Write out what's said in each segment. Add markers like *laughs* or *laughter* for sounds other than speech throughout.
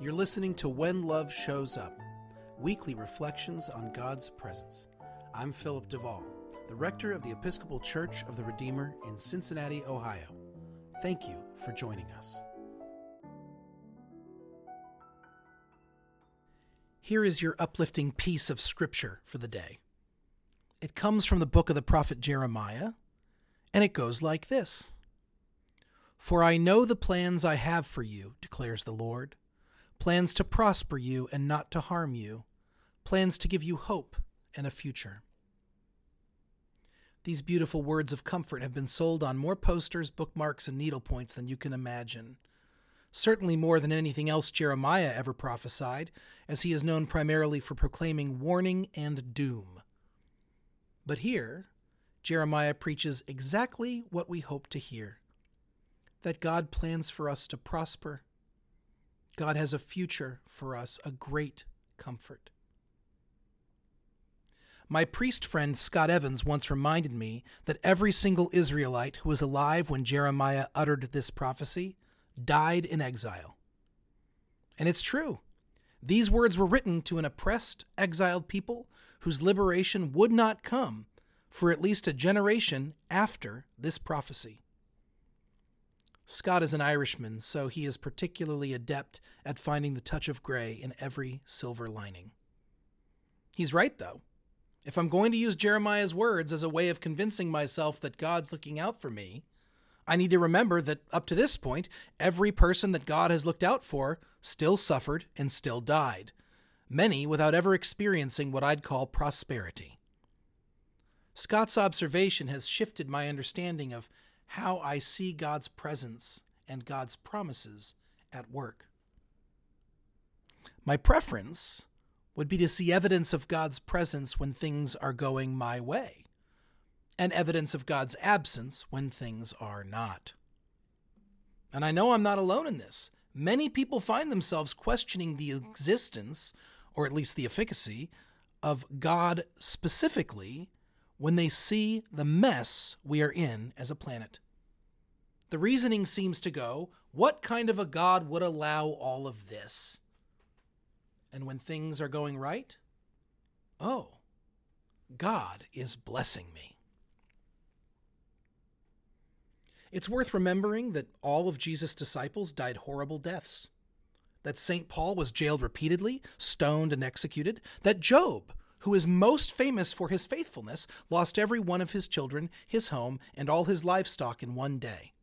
You're listening to When Love Shows Up, weekly reflections on God's presence. I'm Philip DeVaul, the rector of the Episcopal Church of the Redeemer in Cincinnati, Ohio. Thank you for joining us. Here is your uplifting piece of scripture for the day. It comes from the book of the prophet Jeremiah, and it goes like this For I know the plans I have for you, declares the Lord plans to prosper you and not to harm you, plans to give you hope and a future. These beautiful words of comfort have been sold on more posters, bookmarks, and needlepoints than you can imagine. Certainly more than anything else Jeremiah ever prophesied, as he is known primarily for proclaiming warning and doom. But here, Jeremiah preaches exactly what we hope to hear that God plans for us to prosper God has a future for us, a great comfort. My priest friend Scott Evans once reminded me that every single Israelite who was alive when Jeremiah uttered this prophecy died in exile. And it's true. These words were written to an oppressed, exiled people whose liberation would not come for at least a generation after this prophecy. Scott is an Irishman, so he is particularly adept at finding the touch of gray in every silver lining. He's right, though. If I'm going to use Jeremiah's words as a way of convincing myself that God's looking out for me, I need to remember that up to this point, every person that God has looked out for still suffered and still died, many without ever experiencing what I'd call prosperity. Scott's observation has shifted my understanding of how I see God's presence and God's promises at work. My preference would be to see evidence of God's presence when things are going my way, and evidence of God's absence when things are not. And I know I'm not alone in this. Many people find themselves questioning the existence, or at least the efficacy, of God specifically when they see the mess we are in as a planet. The reasoning seems to go what kind of a God would allow all of this? And when things are going right, oh, God is blessing me. It's worth remembering that all of Jesus' disciples died horrible deaths. That St. Paul was jailed repeatedly, stoned, and executed. That Job, who is most famous for his faithfulness, lost every one of his children, his home, and all his livestock in one day.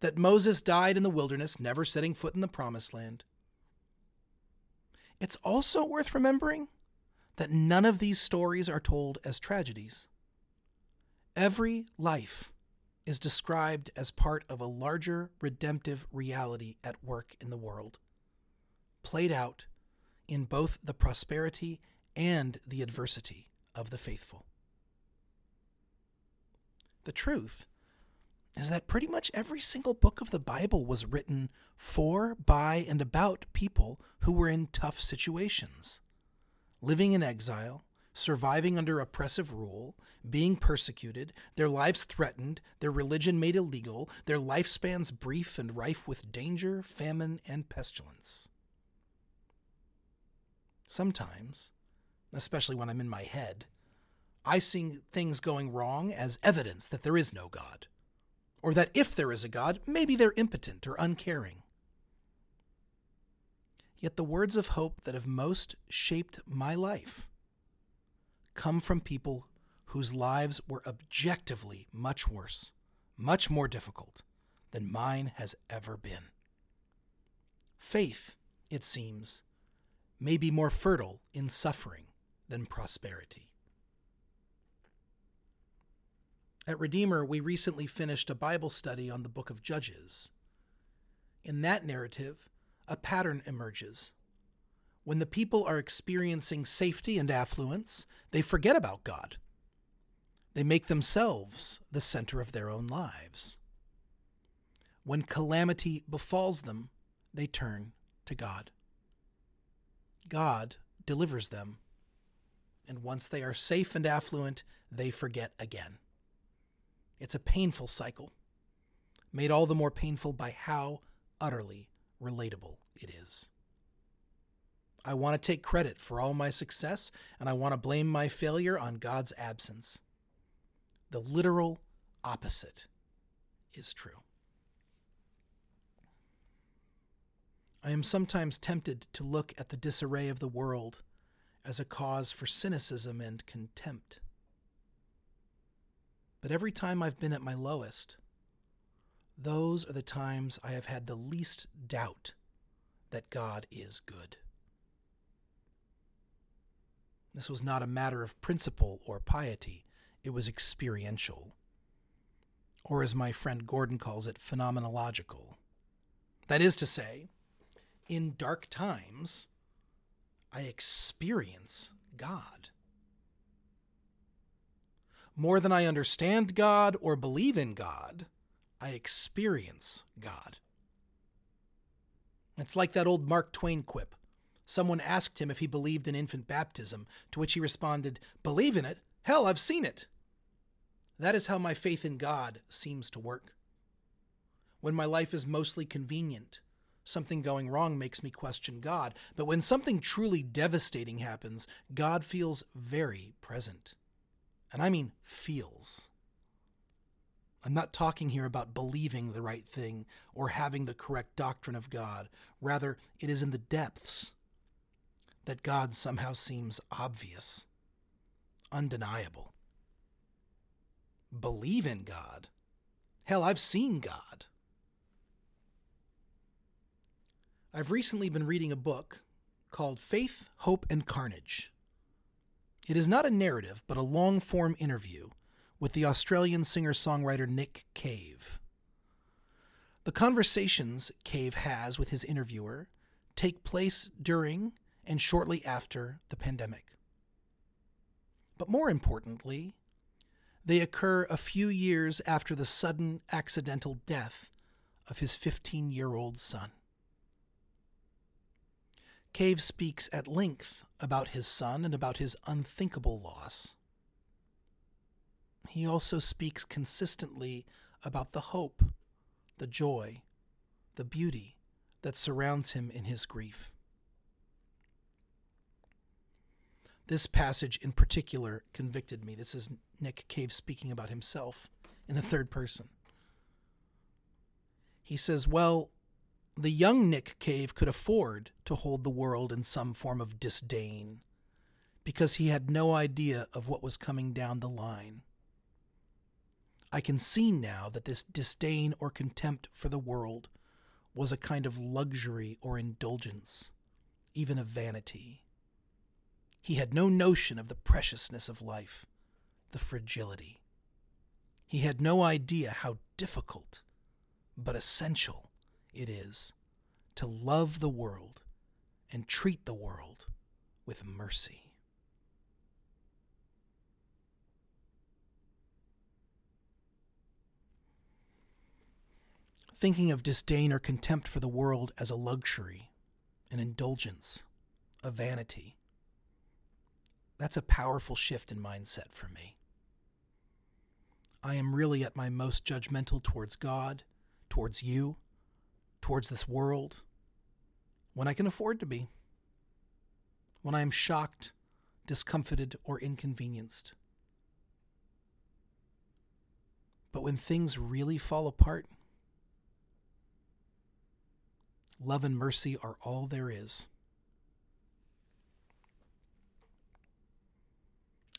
That Moses died in the wilderness, never setting foot in the promised land. It's also worth remembering that none of these stories are told as tragedies. Every life is described as part of a larger redemptive reality at work in the world, played out in both the prosperity and the adversity of the faithful. The truth is that pretty much every single book of the Bible was written for, by, and about people who were in tough situations, living in exile, surviving under oppressive rule, being persecuted, their lives threatened, their religion made illegal, their lifespans brief and rife with danger, famine, and pestilence. Sometimes, especially when I'm in my head, I see things going wrong as evidence that there is no God or that if there is a God, maybe they're impotent or uncaring. Yet the words of hope that have most shaped my life come from people whose lives were objectively much worse, much more difficult than mine has ever been. Faith, it seems, may be more fertile in suffering than prosperity. At Redeemer, we recently finished a Bible study on the book of Judges. In that narrative, a pattern emerges. When the people are experiencing safety and affluence, they forget about God. They make themselves the center of their own lives. When calamity befalls them, they turn to God. God delivers them. And once they are safe and affluent, they forget again. It's a painful cycle, made all the more painful by how utterly relatable it is. I want to take credit for all my success, and I want to blame my failure on God's absence. The literal opposite is true. I am sometimes tempted to look at the disarray of the world as a cause for cynicism and contempt. But every time I've been at my lowest, those are the times I have had the least doubt that God is good. This was not a matter of principle or piety, it was experiential. Or, as my friend Gordon calls it, phenomenological. That is to say, in dark times, I experience God. More than I understand God or believe in God, I experience God. It's like that old Mark Twain quip. Someone asked him if he believed in infant baptism, to which he responded, Believe in it? Hell, I've seen it. That is how my faith in God seems to work. When my life is mostly convenient, something going wrong makes me question God. But when something truly devastating happens, God feels very present. And I mean feels. I'm not talking here about believing the right thing or having the correct doctrine of God. Rather, it is in the depths that God somehow seems obvious, undeniable. Believe in God. Hell, I've seen God. I've recently been reading a book called Faith, Hope, and Carnage. It is not a narrative, but a long form interview with the Australian singer songwriter Nick Cave. The conversations Cave has with his interviewer take place during and shortly after the pandemic. But more importantly, they occur a few years after the sudden accidental death of his 15 year old son. Cave speaks at length about his son and about his unthinkable loss he also speaks consistently about the hope, the joy, the beauty that surrounds him in his grief. This passage in particular convicted me. This is Nick Cave speaking about himself in the third person. He says, Well, the young Nick Cave could afford to hold the world in some form of disdain because he had no idea of what was coming down the line. I can see now that this disdain or contempt for the world was a kind of luxury or indulgence, even of vanity. He had no notion of the preciousness of life, the fragility. He had no idea how difficult, but essential, it is to love the world and treat the world with mercy. thinking of disdain or contempt for the world as a luxury, an indulgence, a vanity. That's a powerful shift in mindset for me. I am really at my most judgmental towards God, towards you, towards this world, when I can afford to be, when I am shocked, discomfited, or inconvenienced. But when things really fall apart, Love and mercy are all there is.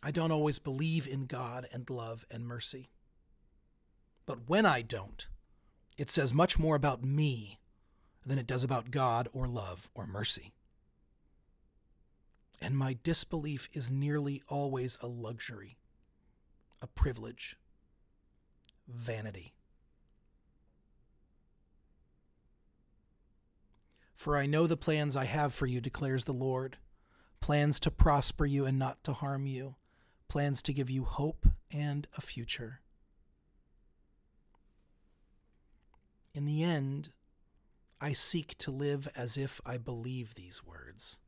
I don't always believe in God and love and mercy. But when I don't, it says much more about me than it does about God or love or mercy. And my disbelief is nearly always a luxury, a privilege, vanity. For I know the plans I have for you, declares the Lord plans to prosper you and not to harm you, plans to give you hope and a future. In the end, I seek to live as if I believe these words.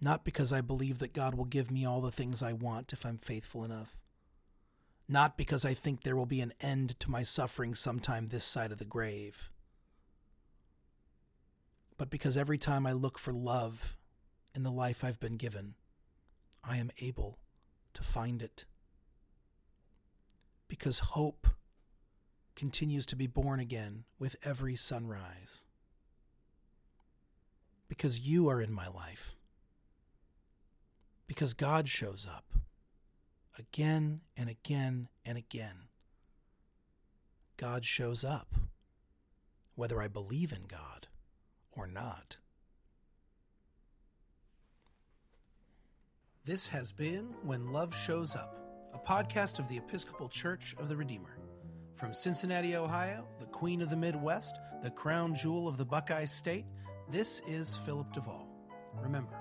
Not because I believe that God will give me all the things I want if I'm faithful enough. Not because I think there will be an end to my suffering sometime this side of the grave but because every time I look for love in the life I've been given, I am able to find it. Because hope continues to be born again with every sunrise. Because you are in my life. Because God shows up again and again and again. God shows up, whether I believe in God or not. This has been When Love Shows Up, a podcast of the Episcopal Church of the Redeemer. From Cincinnati, Ohio, the Queen of the Midwest, the crown jewel of the Buckeye State, this is Philip DeVaul. Remember,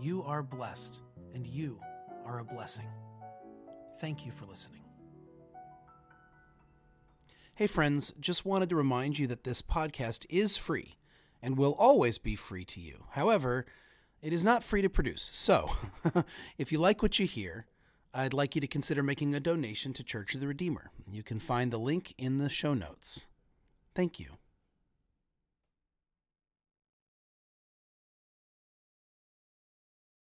you are blessed and you are a blessing. Thank you for listening. Hey, friends, just wanted to remind you that this podcast is free and will always be free to you. However, it is not free to produce. So, *laughs* if you like what you hear, I'd like you to consider making a donation to Church of the Redeemer. You can find the link in the show notes. Thank you.